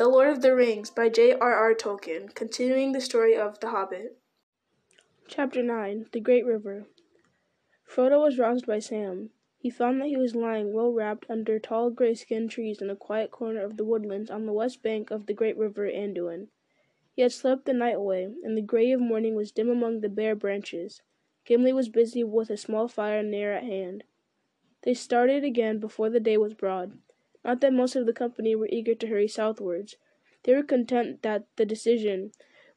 The Lord of the Rings by J.R.R. Tolkien, continuing the story of The Hobbit. Chapter 9 The Great River Frodo was roused by Sam. He found that he was lying well wrapped under tall gray-skinned trees in a quiet corner of the woodlands on the west bank of the great river Anduin. He had slept the night away, and the grey of morning was dim among the bare branches. Gimli was busy with a small fire near at hand. They started again before the day was broad. Not that most of the company were eager to hurry southwards. They were content that the decision,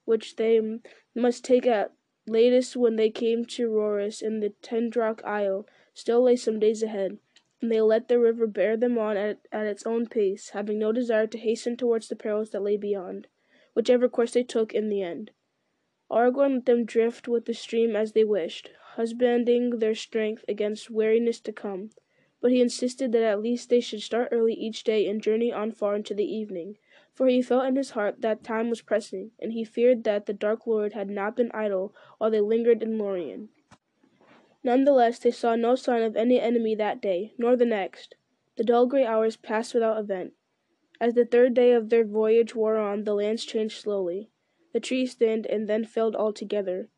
which they must take at latest when they came to Rauros in the Tindrock Isle, still lay some days ahead, and they let the river bear them on at, at its own pace, having no desire to hasten towards the perils that lay beyond, whichever course they took in the end. Aragorn let them drift with the stream as they wished, husbanding their strength against weariness to come, but he insisted that at least they should start early each day and journey on far into the evening, for he felt in his heart that time was pressing, and he feared that the Dark Lord had not been idle while they lingered in Lorien. None the less, they saw no sign of any enemy that day, nor the next. The dull grey hours passed without event. As the third day of their voyage wore on, the lands changed slowly. The trees thinned and then failed altogether.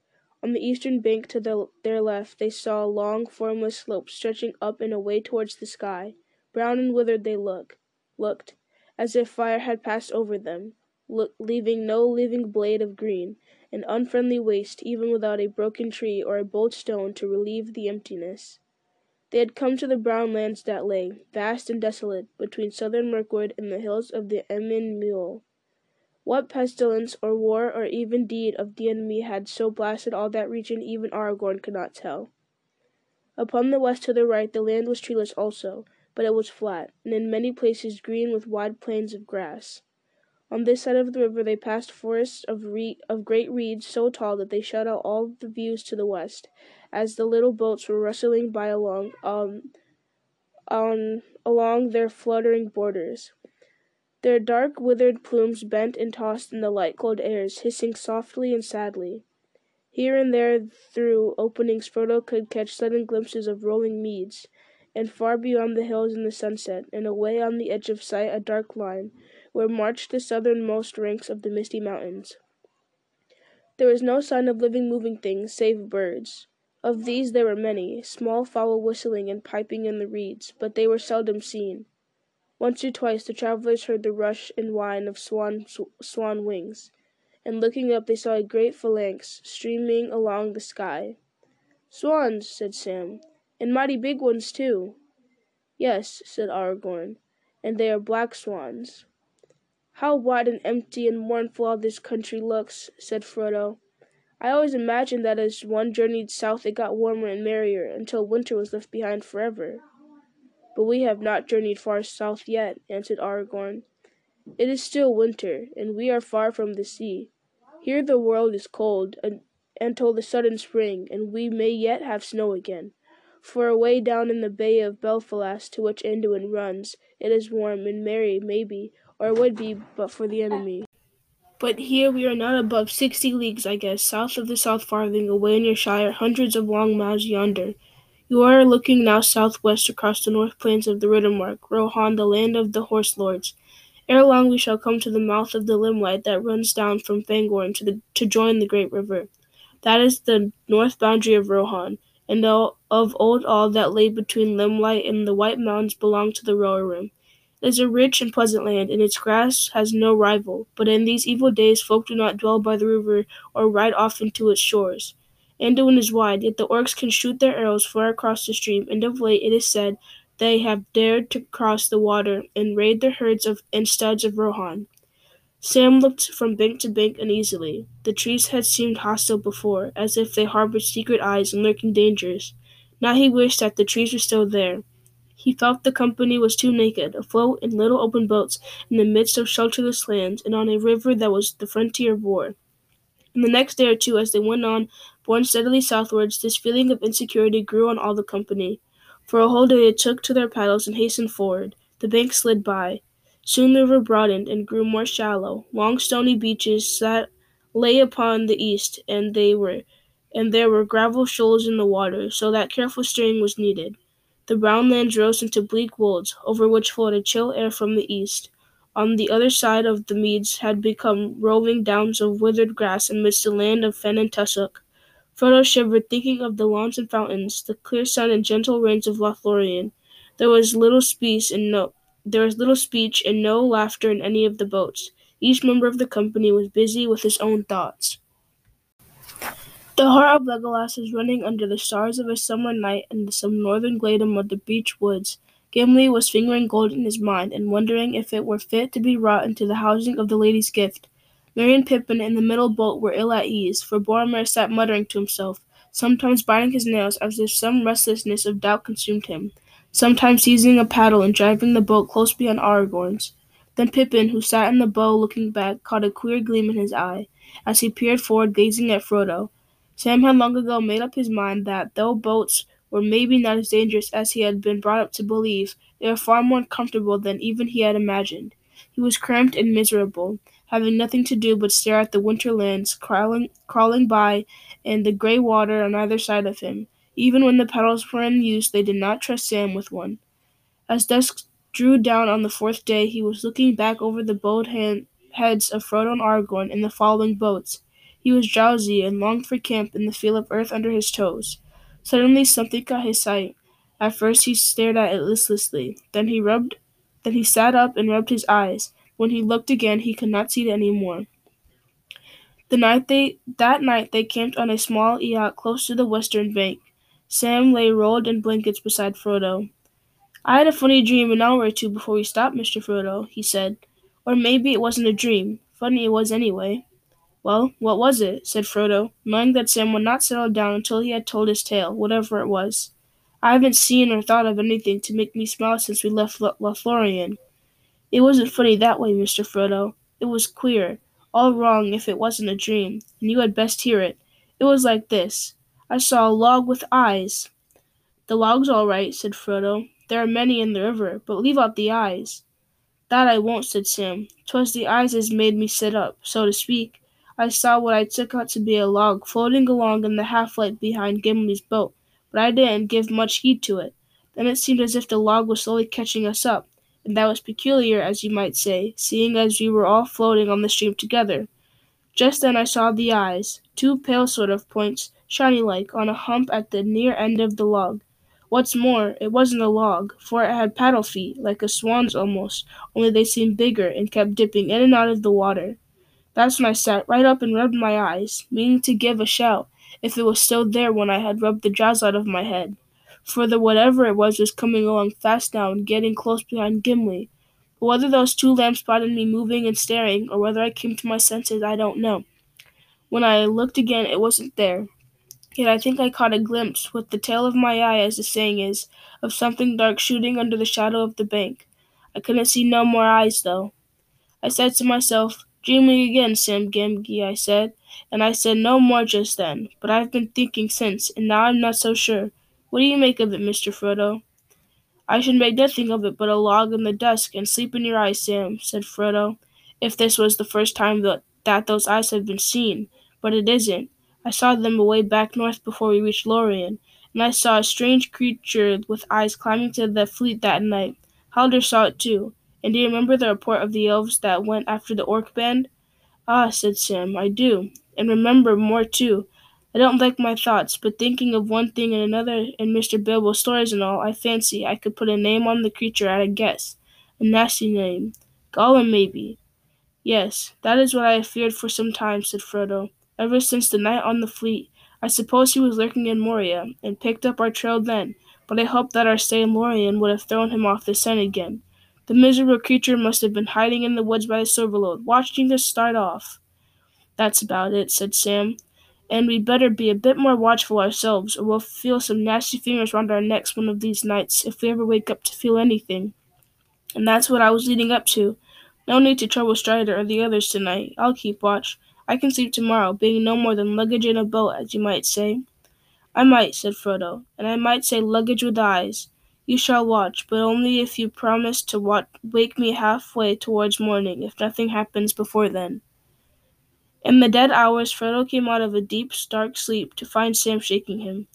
On the eastern bank to the, their left, they saw long, formless slopes stretching up and away towards the sky. Brown and withered they look, looked, as if fire had passed over them, look, leaving no living blade of green, an unfriendly waste even without a broken tree or a bold stone to relieve the emptiness. They had come to the brown lands that lay, vast and desolate, between southern Mirkwood and the hills of the Emyn Muil. What pestilence or war or even deed of the enemy had so blasted all that region even Aragorn could not tell. Upon the west to the right the land was treeless also, but it was flat, and in many places green with wide plains of grass. On this side of the river they passed forests of, re- of great reeds so tall that they shut out all the views to the west, as the little boats were rustling by along um, on along their fluttering borders. Their dark withered plumes bent and tossed in the light cold airs, hissing softly and sadly. Here and there through openings Frodo could catch sudden glimpses of rolling meads, and far beyond the hills in the sunset, and away on the edge of sight a dark line, where marched the southernmost ranks of the misty mountains. There was no sign of living moving things, save birds. Of these there were many, small fowl whistling and piping in the reeds, but they were seldom seen. Once or twice the travelers heard the rush and whine of swan, swan wings, and looking up they saw a great phalanx streaming along the sky. Swans, said Sam, and mighty big ones too. Yes, said Aragorn, and they are black swans. How wide and empty and mournful all this country looks, said Frodo. I always imagined that as one journeyed south it got warmer and merrier, until winter was left behind forever. But we have not journeyed far south yet, answered Aragorn. It is still winter, and we are far from the sea. Here the world is cold and until the sudden spring, and we may yet have snow again. For away down in the bay of Belfalas, to which Anduin runs, it is warm and merry, maybe, or would be but for the enemy. But here we are not above sixty leagues, I guess, south of the South Farthing, away in your shire, hundreds of long miles yonder. You are looking now southwest across the north plains of the Riddermark, Rohan, the land of the horse lords. Ere long we shall come to the mouth of the Limlight that runs down from Fangorn to, the, to join the great river. That is the north boundary of Rohan, and of old all that lay between Limlight and the White Mountains belonged to the Rohirrim. It is a rich and pleasant land, and its grass has no rival. But in these evil days folk do not dwell by the river or ride often to its shores. Anduin is wide, yet the orcs can shoot their arrows far across the stream, and of late it is said they have dared to cross the water and raid the herds of and studs of Rohan. Sam looked from bank to bank uneasily. The trees had seemed hostile before, as if they harbored secret eyes and lurking dangers. Now he wished that the trees were still there. He felt the company was too naked, afloat in little open boats in the midst of shelterless lands, and on a river that was the frontier of war. The next day or two, as they went on, borne steadily southwards, this feeling of insecurity grew on all the company. For a whole day they took to their paddles and hastened forward. The bank slid by. Soon the river broadened and grew more shallow. Long stony beaches sat lay upon the east, and they were and there were gravel shoals in the water, so that careful steering was needed. The brown lands rose into bleak wolds, over which flowed a chill air from the east. on the other side of the meads had become rolling downs of withered grass amidst the land of fen and tussock. Frodo shivered, thinking of the lawns and fountains, the clear sun and gentle rains of Lothlorien. There was little speech and no there was little speech and no laughter in any of the boats. Each member of the company was busy with his own thoughts. The heart of Legolas was running under the stars of a summer night in some northern glade of the beech woods. Gimli was fingering gold in his mind and wondering if it were fit to be wrought into the housing of the lady's gift. Merry Pippin in the middle boat were ill at ease, for Boromir sat muttering to himself, sometimes biting his nails as if some restlessness of doubt consumed him, sometimes seizing a paddle and driving the boat close behind Aragorn's. Then Pippin, who sat in the bow looking back, caught a queer gleam in his eye, as he peered forward gazing at Frodo. Sam had long ago made up his mind that, though boats were maybe not as dangerous as he had been brought up to believe, they were far more comfortable than even he had imagined. He was cramped and miserable, having nothing to do but stare at the winter lands crawling, crawling by and the grey water on either side of him. Even when the paddles were in use, they did not trust Sam with one. As dusk drew down on the fourth day, he was looking back over the bowed hand, heads of Frodo and Aragorn in the following boats. He was drowsy and longed for camp and the feel of earth under his toes. Suddenly something caught his sight. At first he stared at it listlessly. Then he rubbed then he sat up and rubbed his eyes. When he looked again he could not see it any more. The night they that night they camped on a small eyot close to the western bank. Sam lay rolled in blankets beside Frodo. I had a funny dream an hour or two before we stopped, Mr. Frodo, he said. Or maybe it wasn't a dream. Funny it was anyway. Well, what was it? said Frodo, knowing that Sam would not settle down until he had told his tale, whatever it was. I haven't seen or thought of anything to make me smile since we left Lothlorien. It wasn't funny that way, Mr. Frodo. It was queer, all wrong if it wasn't a dream, and you had best hear it. It was like this. I saw a log with eyes. The log's all right, said Frodo. There are many in the river, but leave out the eyes. That I won't, said Sam. 'Twas the eyes as made me sit up, so to speak. I saw what I took out to be a log floating along in the half light behind Gimli's boat, but I didn't give much heed to it. Then it seemed as if the log was slowly catching us up, and that was peculiar, as you might say, seeing as we were all floating on the stream together. Just then I saw the eyes, two pale sort of points, shiny like, on a hump at the near end of the log. What's more, it wasn't a log, for it had paddle feet, like a swan's almost, only they seemed bigger and kept dipping in and out of the water. That's when I sat right up and rubbed my eyes, meaning to give a shout if it was still there when I had rubbed the drowse out of my head. For the whatever it was was coming along fast now and getting close behind Gimli. But whether those two lamps spotted me moving and staring, or whether I came to my senses, I don't know. When I looked again, it wasn't there. Yet I think I caught a glimpse, with the tail of my eye, as the saying is, of something dark shooting under the shadow of the bank. I couldn't see no more eyes, though. I said to myself, Dreaming again, Sam Gamgee, I said, and I said no more just then, but I've been thinking since, and now I'm not so sure. What do you make of it, Mr. Frodo? I should make nothing of it but a log in the dusk and sleep in your eyes, Sam, said Frodo, if this was the first time that, that those eyes had been seen. But it isn't. I saw them away back north before we reached Lorien, and I saw a strange creature with eyes climbing to the flet that night. Haldir saw it too. And do you remember the report of the elves that went after the orc band? Ah, said Sam, I do. And remember more too. I don't like my thoughts, but thinking of one thing and another and Mr. Bilbo's stories and all, I fancy I could put a name on the creature at a guess. A nasty name. Gollum, maybe. Yes, that is what I have feared for some time, said Frodo. Ever since the night on the flet, I suppose he was lurking in Moria, and picked up our trail then, but I hoped that our stay in Lorien would have thrown him off the scent again. The miserable creature must have been hiding in the woods by the Silverlode, watching us start off. That's about it, said Sam. And we'd better be a bit more watchful ourselves, or we'll feel some nasty fingers round our necks one of these nights, if we ever wake up to feel anything. And that's what I was leading up to. No need to trouble Strider or the others tonight. I'll keep watch. I can sleep tomorrow, being no more than luggage in a boat, as you might say. I might, said Frodo, and I might say luggage with eyes. You shall watch, but only if you promise to wake me halfway towards morning, if nothing happens before then. In the dead hours, Frodo came out of a deep, dark sleep to find Sam shaking him.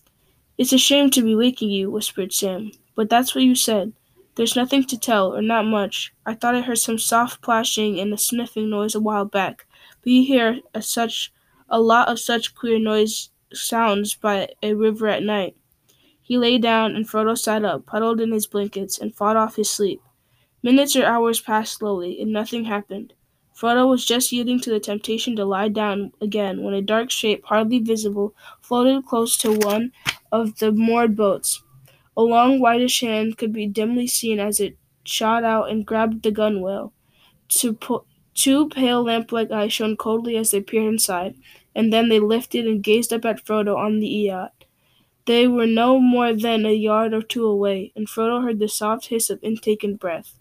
It's a shame to be waking you, whispered Sam, but that's what you said. There's nothing to tell, or not much. I thought I heard some soft plashing and a sniffing noise a while back, but you hear a such a lot of such queer noise sounds by a river at night. He lay down, and Frodo sat up, huddled in his blankets, and fought off his sleep. Minutes or hours passed slowly, and nothing happened. Frodo was just yielding to the temptation to lie down again when a dark shape, hardly visible, floated close to one of the moored boats. A long whitish hand could be dimly seen as it shot out and grabbed the gunwale. Two, two pale lamp-like eyes shone coldly as they peered inside, and then they lifted and gazed up at Frodo on the eyot. They were no more than a yard or two away, and Frodo heard the soft hiss of intaken breath.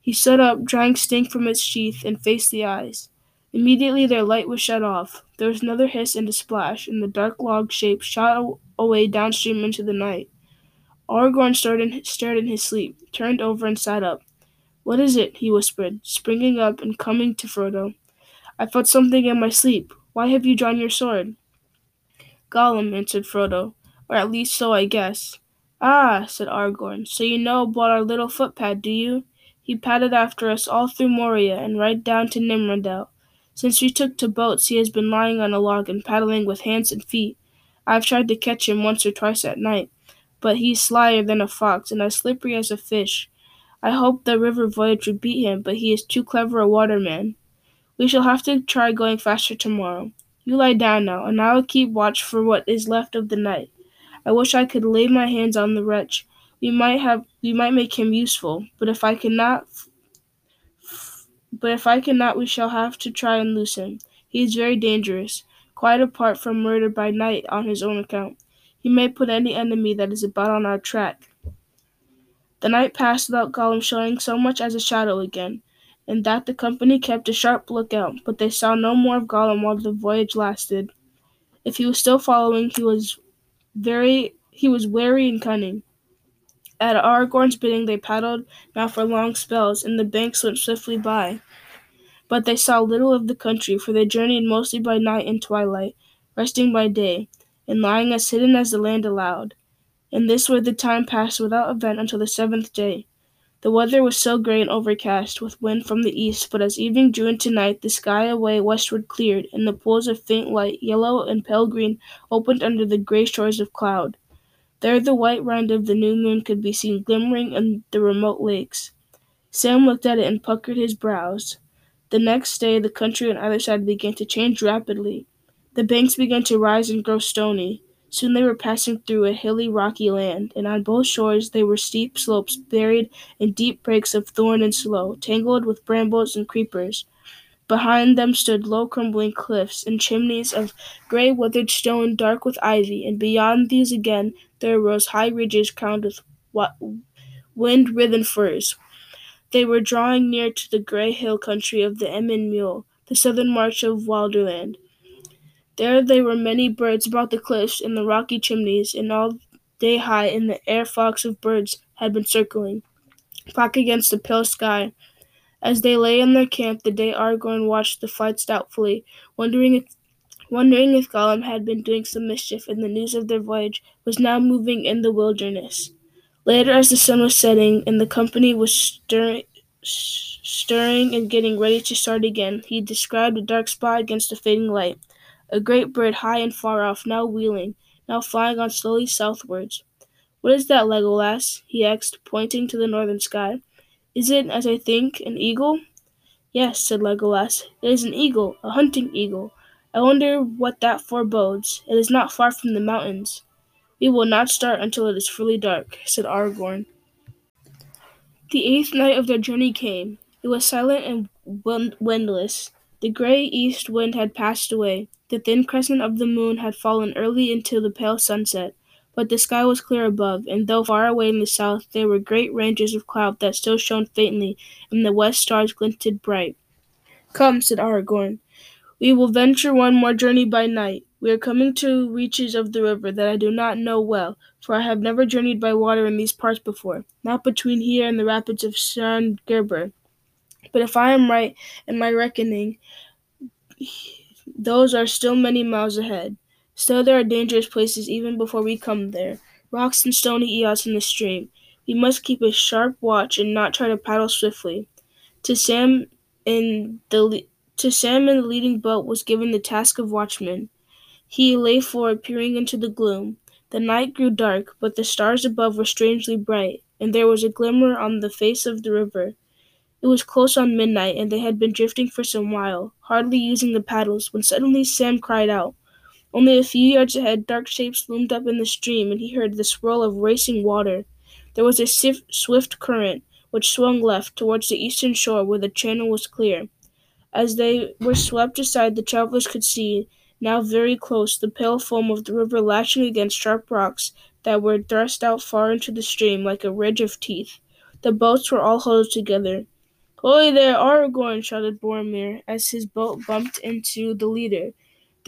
He stood up, drawing Sting from its sheath, and faced the eyes. Immediately their light was shut off. There was another hiss and a splash, and the dark log shape shot away downstream into the night. Aragorn stared in, stared in his sleep, turned over, and sat up. What is it? he whispered, springing up and coming to Frodo. I felt something in my sleep. Why have you drawn your sword? Gollum, answered Frodo or at least so I guess. Ah, said Aragorn, so you know about our little footpad, do you? He padded after us all through Moria and right down to Nimrodel. Since we took to boats, he has been lying on a log and paddling with hands and feet. I've tried to catch him once or twice at night, but he's slyer than a fox and as slippery as a fish. I hoped the river voyage would beat him, but he is too clever a waterman. We shall have to try going faster tomorrow. You lie down now, and I will keep watch for what is left of the night. I wish I could lay my hands on the wretch. We might have we might make him useful, but if I cannot but if I cannot we shall have to try and loose him. He is very dangerous, quite apart from murder by night on his own account. He may put any enemy that is about on our track. The night passed without Gollum showing so much as a shadow again, and that the company kept a sharp lookout, but they saw no more of Gollum while the voyage lasted. If he was still following, he was very he was wary and cunning. At Aragorn's bidding they paddled now for long spells, and the banks went swiftly by. But they saw little of the country, for they journeyed mostly by night and twilight, resting by day, and lying as hidden as the land allowed. In this way the time passed without event until the seventh day. The weather was still grey and overcast, with wind from the east, but as evening drew into night, the sky away westward cleared, and the pools of faint light, yellow and pale green, opened under the grey shores of cloud. There the white rind of the new moon could be seen glimmering in the remote lakes. Sam looked at it and puckered his brows. The next day the country on either side began to change rapidly. The banks began to rise and grow stony. Soon they were passing through a hilly, rocky land, and on both shores there were steep slopes buried in deep brakes of thorn and sloe, tangled with brambles and creepers. Behind them stood low crumbling cliffs and chimneys of gray withered stone dark with ivy, and beyond these again there rose high ridges crowned with wind writhen firs. They were drawing near to the gray hill country of the Emyn Muil, the southern march of Wilderland. There there were many birds about the cliffs and the rocky chimneys, and all day high in the air flocks of birds had been circling, black against the pale sky. As they lay in their camp the day Aragorn watched the flights doubtfully, wondering if wondering if Gollum had been doing some mischief, and the news of their voyage was now moving in the wilderness. Later, as the sun was setting and the company was stirring, stirring and getting ready to start again, he described a dark spot against the fading light a great bird high and far off, now wheeling, now flying on slowly southwards. What is that, Legolas? he asked, pointing to the northern sky. Is it, as I think, an eagle? Yes, said Legolas. It is an eagle, a hunting eagle. I wonder what that forebodes. It is not far from the mountains. We will not start until it is fully dark, said Aragorn. The eighth night of their journey came. It was silent and windless. The grey east wind had passed away. The thin crescent of the moon had fallen early into the pale sunset, but the sky was clear above, and though far away in the south there were great ranges of cloud that still shone faintly, and the west stars glinted bright. Come, said Aragorn, we will venture one more journey by night. We are coming to reaches of the river that I do not know well, for I have never journeyed by water in these parts before, not between here and the rapids of Sarn Gebir. But if I am right in my reckoning, those are still many miles ahead. Still, there are dangerous places even before we come there rocks and stony eyots in the stream. We must keep a sharp watch and not try to paddle swiftly. To Sam in the to Sam in the leading boat was given the task of watchman. He lay forward, peering into the gloom. The night grew dark, but the stars above were strangely bright, and there was a glimmer on the face of the river. It was close on midnight, and they had been drifting for some while, hardly using the paddles, when suddenly Sam cried out. Only a few yards ahead, dark shapes loomed up in the stream, and he heard the swirl of racing water. There was a swift current, which swung left towards the eastern shore where the channel was clear. As they were swept aside, the travelers could see, now very close, the pale foam of the river lashing against sharp rocks that were thrust out far into the stream like a ridge of teeth. The boats were all huddled together. Hoy there, Aragorn! shouted Boromir as his boat bumped into the leader.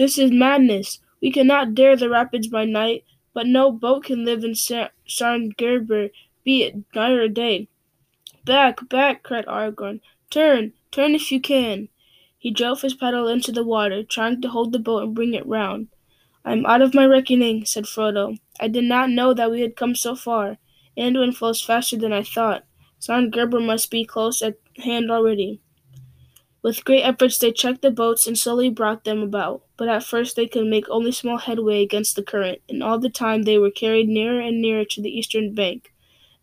This is madness. We cannot dare the rapids by night, but no boat can live in Sarn Gebir, be it night or day. Back, back! cried Aragorn. Turn, turn if you can. He drove his paddle into the water, trying to hold the boat and bring it round. I am out of my reckoning, said Frodo. I did not know that we had come so far. Anduin flows faster than I thought. Sarn Gebir must be close at hand already. With great efforts they checked the boats and slowly brought them about, but at first they could make only small headway against the current, and all the time they were carried nearer and nearer to the eastern bank.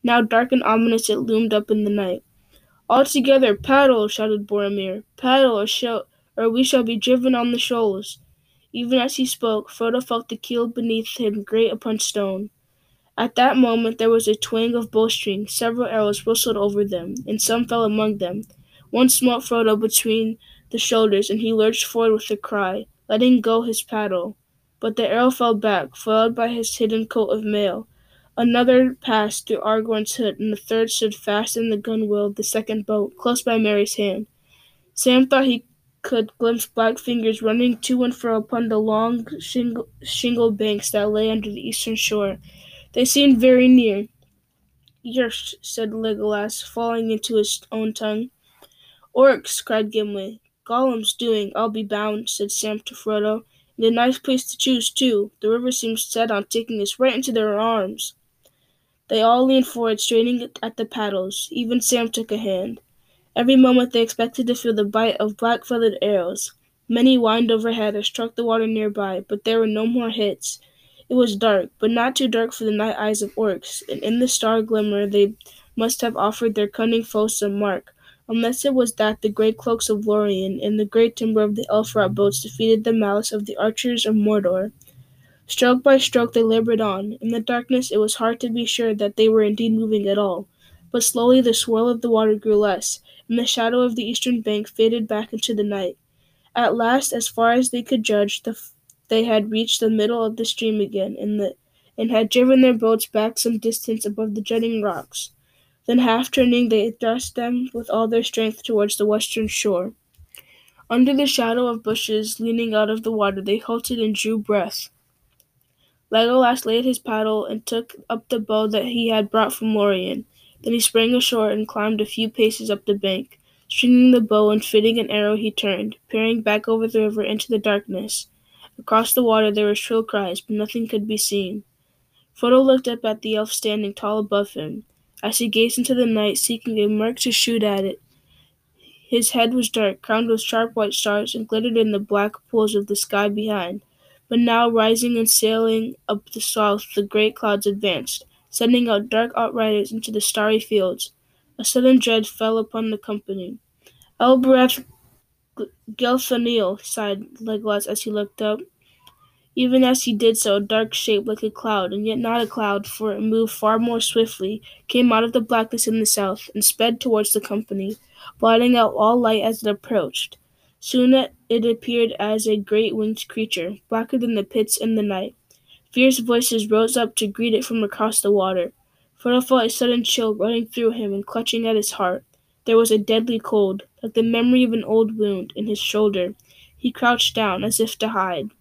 Now dark and ominous it loomed up in the night. All together, paddle! shouted Boromir. Paddle, or, shall, or we shall be driven on the shoals. Even as he spoke, Frodo felt the keel beneath him grate upon stone. At that moment there was a twang of bowstring, several arrows whistled over them, and some fell among them. One smote Frodo between the shoulders, and he lurched forward with a cry, letting go his paddle. But the arrow fell back, followed by his hidden coat of mail. Another passed through Aragorn's hood, and the third stood fast in the gunwale of the second boat, close by Merry's hand. Sam thought he could glimpse black fingers running to and fro upon the long shingle, shingle banks that lay under the eastern shore. They seemed very near. Yrch, said Legolas, falling into his own tongue. Orcs, cried Gimli. Gollum's doing, I'll be bound, said Sam to Frodo. And a nice place to choose, too. The river seems set on taking us right into their arms. They all leaned forward, straining at the paddles. Even Sam took a hand. Every moment they expected to feel the bite of black feathered arrows. Many whined overhead or struck the water nearby, but there were no more hits. It was dark, but not too dark for the night eyes of orcs, and in the star glimmer they must have offered their cunning foes some mark, unless it was that the great cloaks of Lorien and the great timber of the elf wrought boats defeated the malice of the archers of Mordor. Stroke by stroke they labored on. In the darkness it was hard to be sure that they were indeed moving at all. But slowly the swirl of the water grew less, and the shadow of the eastern bank faded back into the night. At last, as far as they could judge, the they had reached the middle of the stream again, and, the, and had driven their boats back some distance above the jutting rocks. Then, half turning, they thrust them with all their strength towards the western shore. Under the shadow of bushes leaning out of the water, they halted and drew breath. Legolas laid his paddle and took up the bow that he had brought from Lorien. Then he sprang ashore and climbed a few paces up the bank. Stringing the bow and fitting an arrow, he turned, peering back over the river into the darkness. Across the water there were shrill cries, but nothing could be seen. Frodo looked up at the elf standing tall above him. As he gazed into the night, seeking a mark to shoot at it, his head was dark, crowned with sharp white stars, and glittered in the black pools of the sky behind. But now, rising and sailing up the south, the great clouds advanced, sending out dark outriders into the starry fields. A sudden dread fell upon the company. Elbereth Gilthoniel, sighed Legolas as he looked up. Even as he did so, a dark shape like a cloud, and yet not a cloud, for it moved far more swiftly, came out of the blackness in the south, and sped towards the company, blotting out all light as it approached. Soon it appeared as a great winged creature, blacker than the pits in the night. Fierce voices rose up to greet it from across the water. Frodo felt a sudden chill running through him and clutching at his heart. There was a deadly cold, like the memory of an old wound, in his shoulder. He crouched down, as if to hide.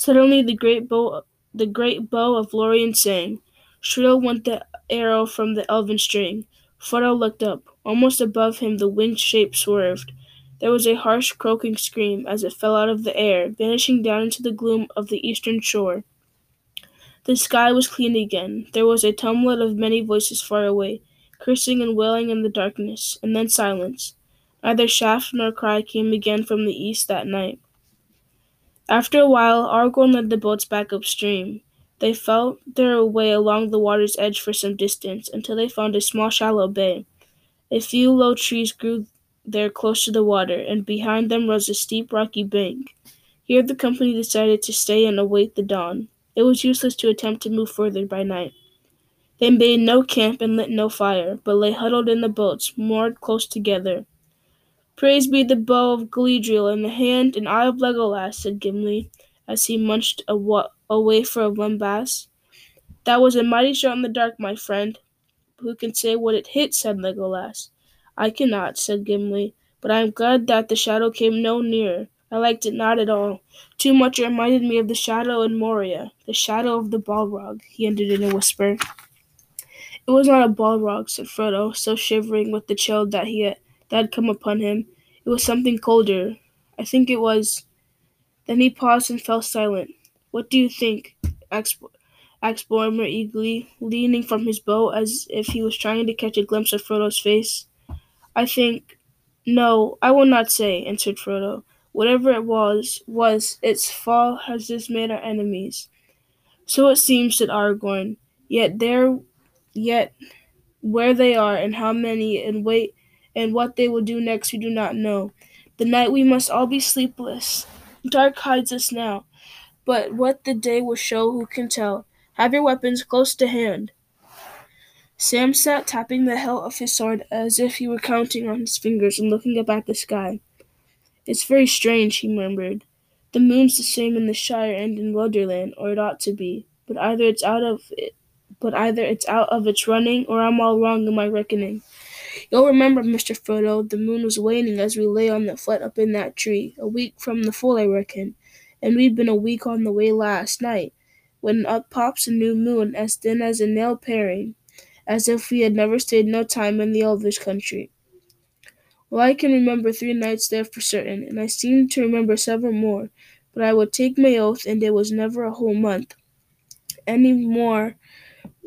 Suddenly the great bow the great bow of Lorien sang. Shrill went the arrow from the elven string. Frodo looked up. Almost above him the winged shape swerved. There was a harsh croaking scream as it fell out of the air, vanishing down into the gloom of the eastern shore. The sky was clean again. There was a tumult of many voices far away, cursing and wailing in the darkness, and then silence. Neither shaft nor cry came again from the east that night. After a while, Aragorn led the boats back upstream. They felt their way along the water's edge for some distance until they found a small shallow bay. A few low trees grew there close to the water, and behind them rose a steep rocky bank. Here the company decided to stay and await the dawn. It was useless to attempt to move further by night. They made no camp and lit no fire, but lay huddled in the boats, moored close together. Praise be the bow of Galadriel and the hand and eye of Legolas, said Gimli, as he munched a, wa- a wafer of lembas. That was a mighty shot in the dark, my friend. Who can say what it hit? said Legolas. I cannot, said Gimli, but I am glad that the shadow came no nearer. I liked it not at all. Too much it reminded me of the shadow in Moria, the shadow of the Balrog, he ended in a whisper. It was not a Balrog, said Frodo, still shivering with the chill that he had that had come upon him. It was something colder. I think it was. Then he paused and fell silent. What do you think? asked Boromir eagerly, leaning from his bow as if he was trying to catch a glimpse of Frodo's face. I think. No, I will not say, answered Frodo. Whatever it was, was its fall has just made our enemies. So it seems, said Aragorn. Yet there, yet where they are and how many and wait and what they will do next we do not know. The night we must all be sleepless. Dark hides us now, but what the day will show who can tell. Have your weapons close to hand. Sam sat tapping the hilt of his sword as if he were counting on his fingers and looking up at the sky. It's very strange, he murmured. The moon's the same in the Shire and in Lodorland, or it ought to be, but either it's out of it, but either it's out of its running, or I'm all wrong in my reckoning. You'll remember, Mr. Frodo, the moon was waning as we lay on the flat up in that tree, a week from the full, I reckon, and we'd been a week on the way last night, when up pops a new moon as thin as a nail paring, as if we had never stayed no time in the Elvish country. Well, I can remember three nights there for certain, and I seem to remember several more, but I would take my oath, and it was never a whole month. Any more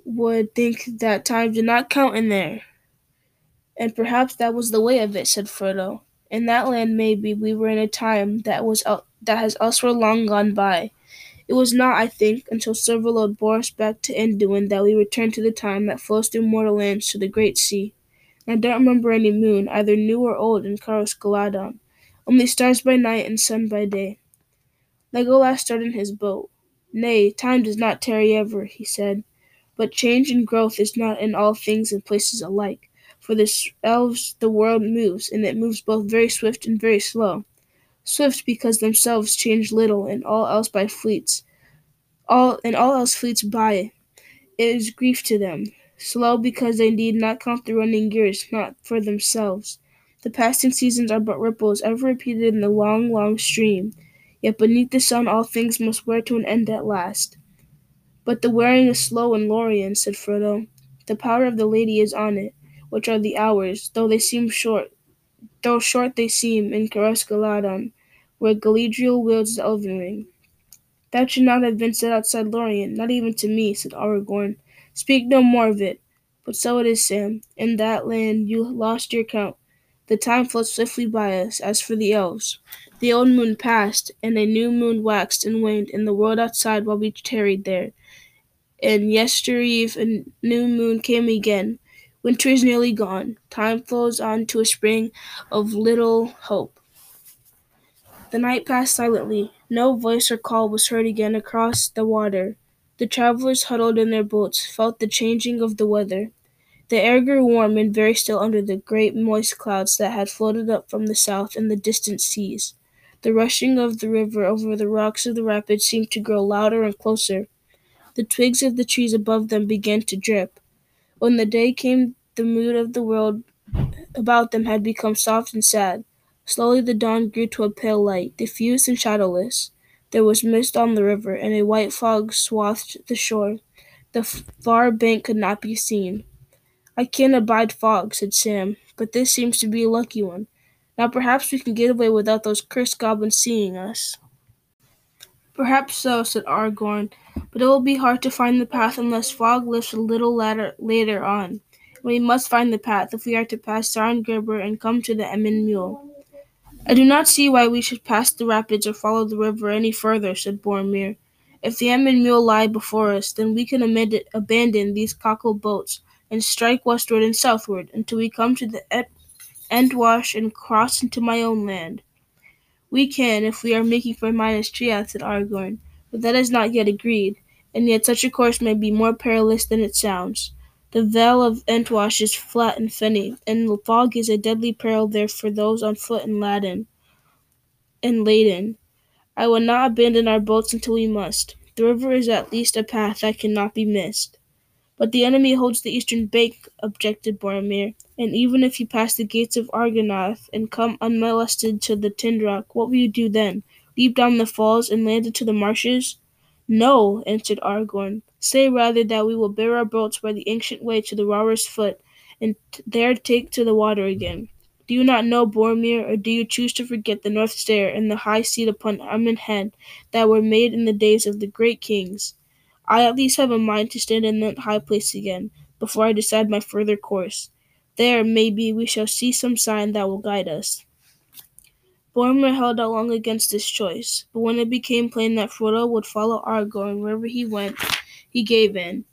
would think that time did not count in there. And perhaps that was the way of it, said Frodo. In that land, maybe we were in a time that was el- that has elsewhere long gone by. It was not, I think, until Silverlode bore us back to Anduin that we returned to the time that flows through mortal lands to the great sea. I don't remember any moon, either new or old, in Caras Galadhon, only stars by night and sun by day. Legolas started in his boat. Nay, time does not tarry ever, he said, but change and growth is not in all things and places alike. For the elves the world moves, and it moves both very swift and very slow. Swift because themselves change little, and all else by fleets. All and all else fleets by. It is grief to them. Slow because they need not count the running years, not for themselves. The passing seasons are but ripples ever repeated in the long, long stream. Yet beneath the sun all things must wear to an end at last. But the wearing is slow in Lorien, said Frodo. The power of the lady is on it, which are the hours, though they seem short, though short they seem in Caras Galadhon, where Galadriel wields the elven ring. That should not have been said outside Lorien, not even to me, said Aragorn. Speak no more of it. But so it is, Sam. In that land you lost your count. The time floats swiftly by us. As for the elves, the old moon passed, and a new moon waxed and waned in the world outside while we tarried there. And yestereve a new moon came again. Winter is nearly gone. Time flows on to a spring of little hope. The night passed silently. No voice or call was heard again across the water. The travelers huddled in their boats felt the changing of the weather. The air grew warm and very still under the great moist clouds that had floated up from the south and the distant seas. The rushing of the river over the rocks of the rapids seemed to grow louder and closer. The twigs of the trees above them began to drip. When the day came, the mood of the world about them had become soft and sad. Slowly the dawn grew to a pale light, diffused and shadowless. There was mist on the river, and a white fog swathed the shore. The far bank could not be seen. I can't abide fog, said Sam, but this seems to be a lucky one. Now perhaps we can get away without those cursed goblins seeing us. Perhaps so, said Aragorn, but it will be hard to find the path unless fog lifts a little later, later on. We must find the path if we are to pass Sarn Gebir and come to the Emyn Muil. I do not see why we should pass the rapids or follow the river any further, said Boromir. If the Emyn Muil lie before us, then we can abandon these cockle boats and strike westward and southward until we come to the Entwash and cross into my own land. We can, if we are making for Minas Tirith, said Aragorn, but that is not yet agreed, and yet such a course may be more perilous than it sounds. The vale of Entwash is flat and fenny, and the fog is a deadly peril there for those on foot and laden. And laden. I will not abandon our boats until we must. The river is at least a path that cannot be missed. But the enemy holds the eastern bank, objected Boromir, and even if you pass the gates of Argonath and come unmolested to the Tindrock, what will you do then? Leap down the falls and land into the marshes? No, answered Aragorn. Say rather that we will bear our boats by the ancient way to the Rauros foot, and there take to the water again. Do you not know, Boromir, or do you choose to forget the North Stair and the high seat upon Head that were made in the days of the great kings? I at least have a mind to stand in that high place again, before I decide my further course. There, maybe, we shall see some sign that will guide us. Boromir held out long against this choice, but when it became plain that Frodo would follow Aragorn wherever he went, he gave in.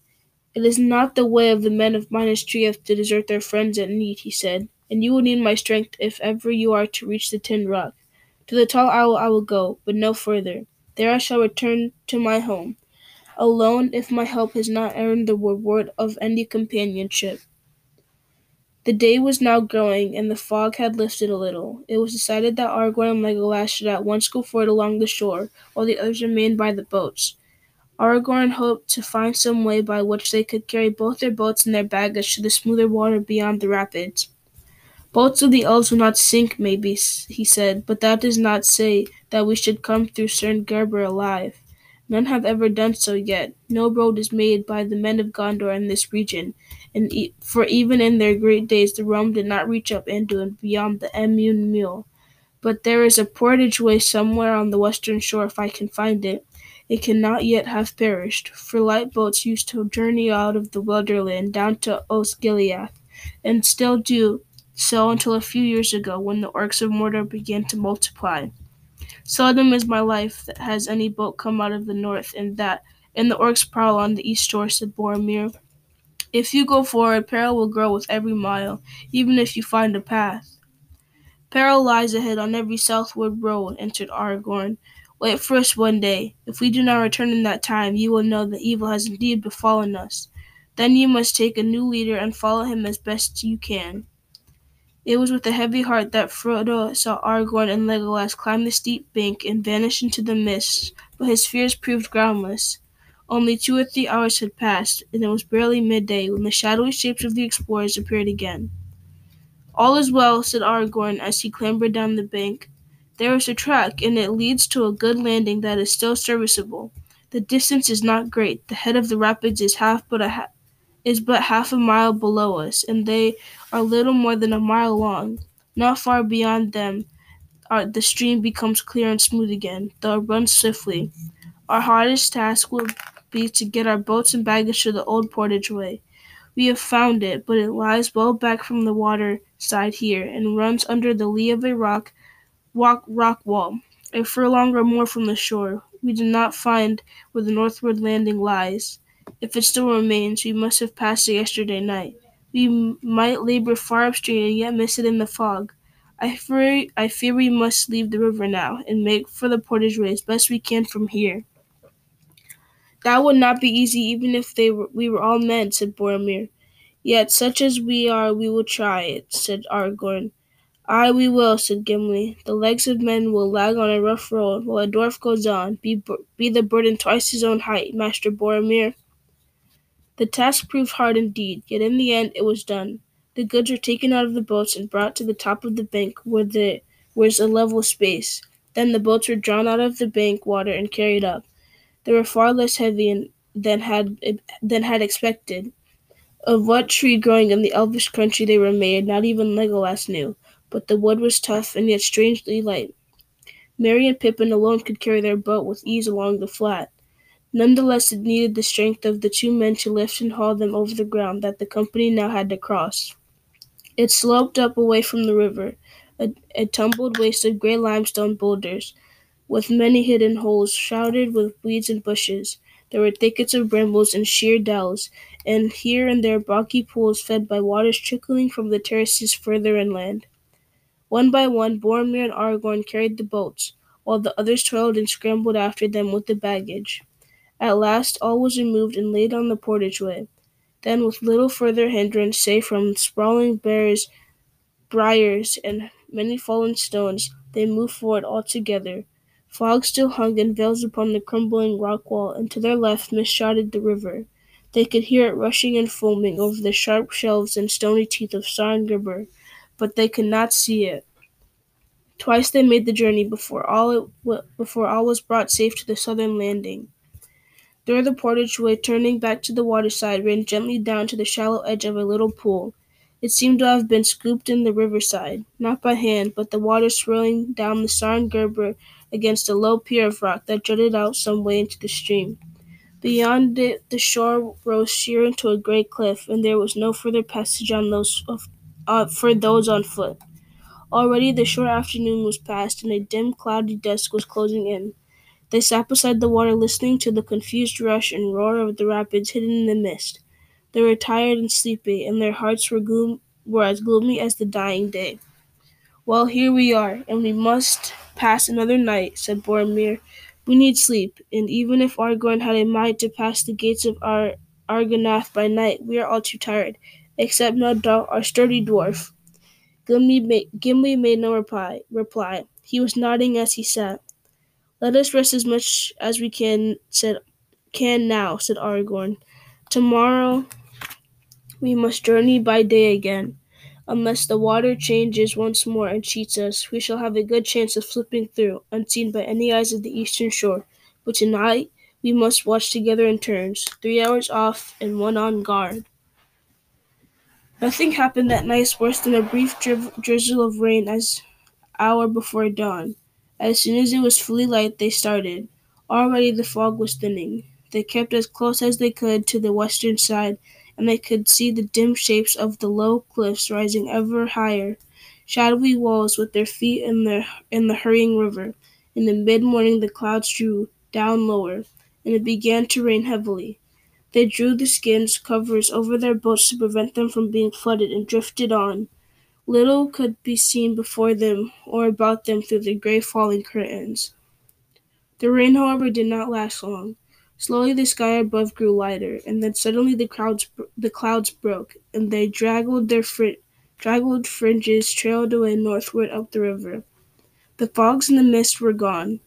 It is not the way of the men of Minas Tirith to desert their friends at need, he said, and you will need my strength if ever you are to reach the Tindrock. To the Tall Owl I will go, but no further. There I shall return to my home alone if my help has not earned the reward of any companionship. The day was now growing, and the fog had lifted a little. It was decided that Aragorn and Legolas should at once go forward along the shore, while the others remained by the boats. Aragorn hoped to find some way by which they could carry both their boats and their baggage to the smoother water beyond the rapids. Boats of the elves will not sink, maybe, he said, but that does not say that we should come through Sarn Gebir alive. None have ever done so yet. No road is made by the men of Gondor in this region, and e- for even in their great days the realm did not reach up Anduin beyond the Emyn Muil. But there is a portage way somewhere on the western shore if I can find it. It cannot yet have perished, for light boats used to journey out of the Wilderland down to Osgiliath, and still do so until a few years ago when the orcs of Mordor began to multiply. Seldom is my life that has any boat come out of the north, and that and the orcs prowl on the east shore, said Boromir. If you go forward, peril will grow with every mile, even if you find a path. Peril lies ahead on every southward road, answered Aragorn. Wait for us one day. If we do not return in that time, you will know that evil has indeed befallen us. Then you must take a new leader and follow him as best you can. It was with a heavy heart that Frodo saw Aragorn and Legolas climb the steep bank and vanish into the mist, but his fears proved groundless. Only two or three hours had passed, and it was barely midday when the shadowy shapes of the explorers appeared again. All is well, said Aragorn as he clambered down the bank. There is a track, and it leads to a good landing that is still serviceable. The distance is not great. The head of the rapids is half but a ha- is but half a mile below us, and they are little more than a mile long. Not far beyond them, our, the stream becomes clear and smooth again, though it runs swiftly. Our hardest task will be to get our boats and baggage to the old portage way. We have found it, but it lies well back from the water side here, and runs under the lee of a rock, rock, rock wall, a furlong or more from the shore. We do not find where the northward landing lies. If it still remains, we must have passed it yesterday night. We might labor far upstream and yet miss it in the fog. I fear, I fear we must leave the river now and make for the portageway as best we can from here. That would not be easy, even if they were, we were all men," said Boromir. Yet, such as we are, we will try it," said Aragorn. Aye, we will," said Gimli. The legs of men will lag on a rough road, while a dwarf goes on. Be, be the burden twice his own height, Master Boromir. The task proved hard indeed, yet in the end it was done. The goods were taken out of the boats and brought to the top of the bank where there was a level space. Then the boats were drawn out of the bank water and carried up. They were far less heavy than had than had expected. Of what tree growing in the elvish country they were made, not even Legolas knew, but the wood was tough and yet strangely light. Merry and Pippin alone could carry their boat with ease along the flat. Nonetheless, it needed the strength of the two men to lift and haul them over the ground that the company now had to cross. It sloped up away from the river, a, a tumbled waste of gray limestone boulders, with many hidden holes shrouded with weeds and bushes. There were thickets of brambles and sheer dells, and here and there boggy pools fed by waters trickling from the terraces further inland. One by one, Boromir and Aragorn carried the boats, while the others toiled and scrambled after them with the baggage. At last all was removed and laid on the portage way. Then, with little further hindrance, save from sprawling bears, briars, and many fallen stones, they moved forward all together. Fog still hung in veils upon the crumbling rock wall, and to their left mist shrouded the river. They could hear it rushing and foaming over the sharp shelves and stony teeth of Sarn but they could not see it. Twice they made the journey before all it, before all was brought safe to the southern landing. There the portageway, turning back to the waterside, ran gently down to the shallow edge of a little pool. It seemed to have been scooped in the riverside, not by hand, but the water swirling down the Sarn Gebir against a low pier of rock that jutted out some way into the stream. Beyond it, the shore rose sheer into a great cliff, and there was no further passage on those of, uh, for those on foot. Already the short afternoon was past, and a dim, cloudy dusk was closing in. They sat beside the water listening to the confused rush and roar of the rapids hidden in the mist. They were tired and sleepy, and their hearts were, gloom- were as gloomy as the dying day. Well, here we are, and we must pass another night, said Boromir. We need sleep, and even if Aragorn had a mind to pass the gates of Ar- Argonath by night, we are all too tired, except doubt our sturdy dwarf. Gimli made, Gimli made no reply. reply. He was nodding as he sat. Let us rest as much as we can, said can now, said Aragorn. Tomorrow we must journey by day again. Unless the water changes once more and cheats us, we shall have a good chance of slipping through, unseen by any eyes of the eastern shore. But tonight we must watch together in turns, three hours off and one on guard. Nothing happened that night worse than a brief dri- drizzle of rain as hour before dawn. As soon as it was fully light, they started. Already the fog was thinning. They kept as close as they could to the western side, and they could see the dim shapes of the low cliffs rising ever higher, shadowy walls with their feet in the in the hurrying river. In the mid morning the clouds drew down lower, and it began to rain heavily. They drew the skins covers over their boats to prevent them from being flooded and drifted on. Little could be seen before them or about them through the gray falling curtains. The rain, however, did not last long. Slowly the sky above grew lighter, and then suddenly the clouds the clouds broke, and they draggled their fr- draggled fringes trailed away northward up the river. The fogs and the mist were gone.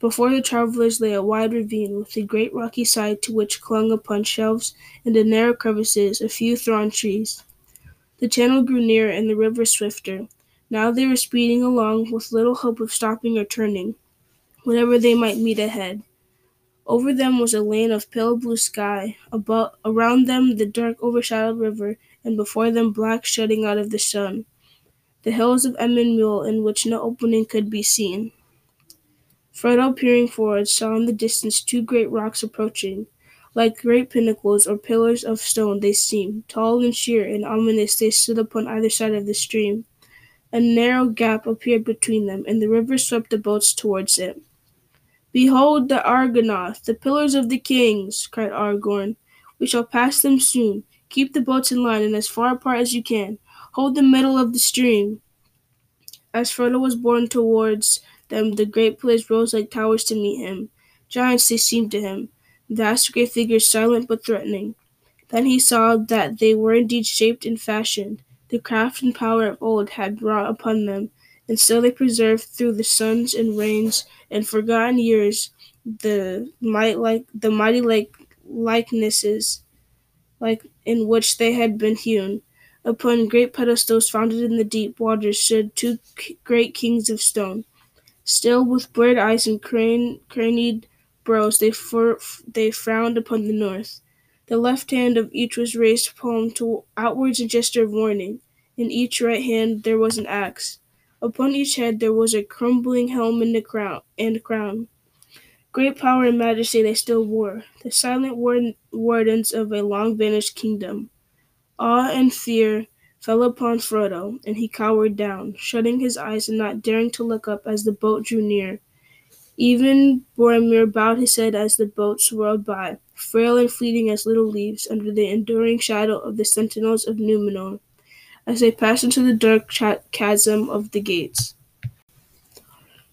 Before the travelers lay a wide ravine with a great rocky side to which clung upon shelves and in narrow crevices a few thorn trees. The channel grew nearer and the river swifter. Now they were speeding along with little hope of stopping or turning, whatever they might meet ahead. Over them was a lane of pale blue sky, above, around them the dark overshadowed river, and before them black shutting out of the sun. The hills of Emyn Muil in which no opening could be seen. Frodo, peering forward, saw in the distance two great rocks approaching. Like great pinnacles or pillars of stone they seemed, tall and sheer and ominous they stood upon either side of the stream. A narrow gap appeared between them, and the river swept the boats towards it. Behold the Argonath, the pillars of the kings, cried Aragorn. We shall pass them soon. Keep the boats in line and as far apart as you can. Hold the middle of the stream. As Frodo was borne towards them, the great pillars rose like towers to meet him. Giants they seemed to him vast grey figures silent but threatening. Then he saw that they were indeed shaped and fashioned. The craft and power of old had wrought upon them, and still they preserved through the suns and rains and forgotten years the might like the mighty like likenesses like in which they had been hewn. Upon great pedestals founded in the deep waters stood two great kings of stone. Still, with blurred eyes and crane, craned brows, they, for, they frowned upon the north. The left hand of each was raised palm to outwards in gesture of warning. In each right hand there was an axe. Upon each head there was a crumbling helm and a crown. And crown. Great power and majesty they still wore, the silent wardens of a long vanished kingdom. Awe and fear fell upon Frodo, and he cowered down, shutting his eyes and not daring to look up as the boat drew near. Even Boromir bowed his head as the boat swirled by, frail and fleeting as little leaves under the enduring shadow of the sentinels of Numenor, as they passed into the dark chasm of the gates.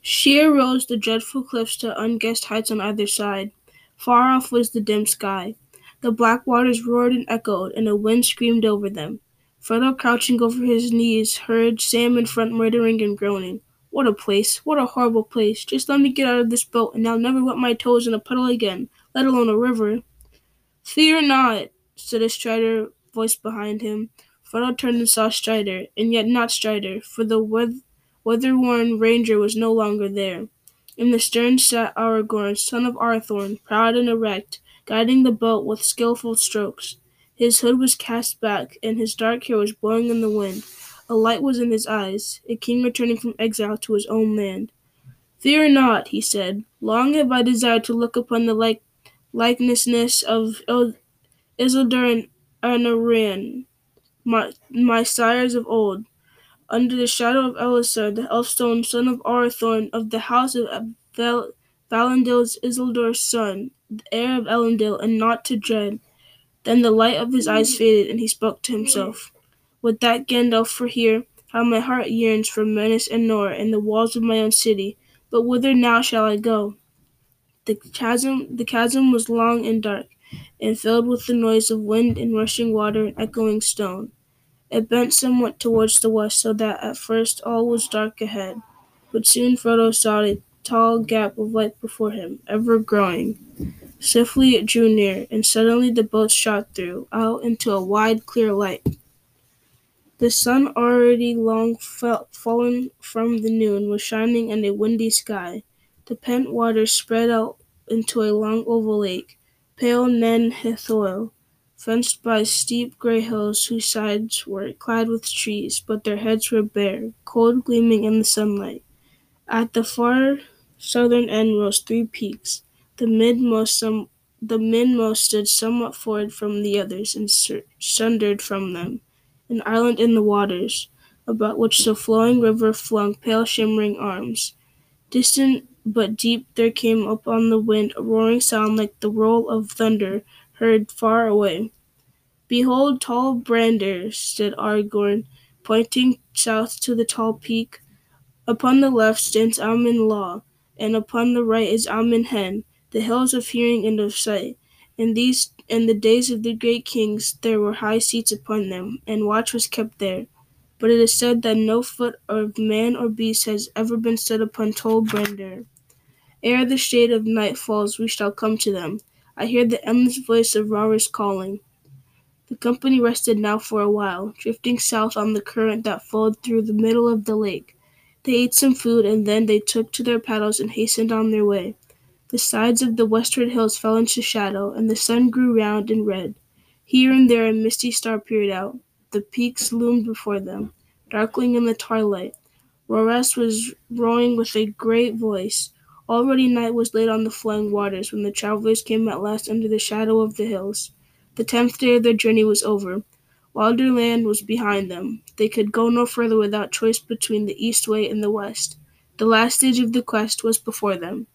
Sheer rose the dreadful cliffs to unguessed heights on either side. Far off was the dim sky. The black waters roared and echoed, and a wind screamed over them. Frodo, crouching over his knees, heard Sam in front muttering and groaning. What a place! What a horrible place! Just let me get out of this boat, and I'll never wet my toes in a puddle again, let alone a river. Fear not, said a Strider voice behind him. Frodo turned and saw Strider, and yet not Strider, for the weather-worn ranger was no longer there. In the stern sat Aragorn, son of Arathorn, proud and erect, guiding the boat with skilful strokes. His hood was cast back, and his dark hair was blowing in the wind. A light was in his eyes, a king returning from exile to his own land. Fear not, he said. Long have I desired to look upon the like likenesses of Isildur and Anarion, my, my sires of old. Under the shadow of Elessar, the Elfstone, son of Arathorn, of the house of Val- Valandil's Isildur's son, the heir of Elendil, and not to dread. Then the light of his eyes faded, and he spoke to himself. Would that Gandalf were here! How my heart yearns for Minas Anor and the walls of my own city! But whither now shall I go? The chasm, the chasm was long and dark, and filled with the noise of wind and rushing water and echoing stone. It bent somewhat towards the west, so that at first all was dark ahead. But soon Frodo saw a tall gap of light before him, ever growing. Swiftly it drew near, and suddenly the boat shot through, out into a wide, clear light. The sun, already long fallen from the noon, was shining in a windy sky. The pent waters spread out into a long oval lake, pale Nen Hithoel, fenced by steep gray hills whose sides were clad with trees, but their heads were bare, cold gleaming in the sunlight. At the far southern end rose three peaks, the midmost, some, the midmost stood somewhat forward from the others and sundered from them, an island in the waters, about which the flowing river flung pale shimmering arms. Distant but deep there came up on the wind a roaring sound like the roll of thunder heard far away. Behold, Tol Brandir, said Aragorn, pointing south to the tall peak. Upon the left stands Amon Lhaw, and upon the right is Amon Hen, the hills of hearing and of sight. In these in the days of the great kings there were high seats upon them, and watch was kept there. But it is said that no foot of man or beast has ever been set upon Tol Brandir. Ere the shade of night falls, we shall come to them. I hear the endless voice of Rauros calling. The company rested now for a while, drifting south on the current that flowed through the middle of the lake. They ate some food, and then they took to their paddles and hastened on their way. The sides of the westward hills fell into shadow, and the sun grew round and red. Here and there a misty star peered out. The peaks loomed before them, darkling in the twilight. Rauros was roaring with a great voice. Already night was laid on the flowing waters when the travelers came at last under the shadow of the hills. The tenth day of their journey was over. Wilder land was behind them. They could go no further without choice between the east way and the west. The last stage of the quest was before them.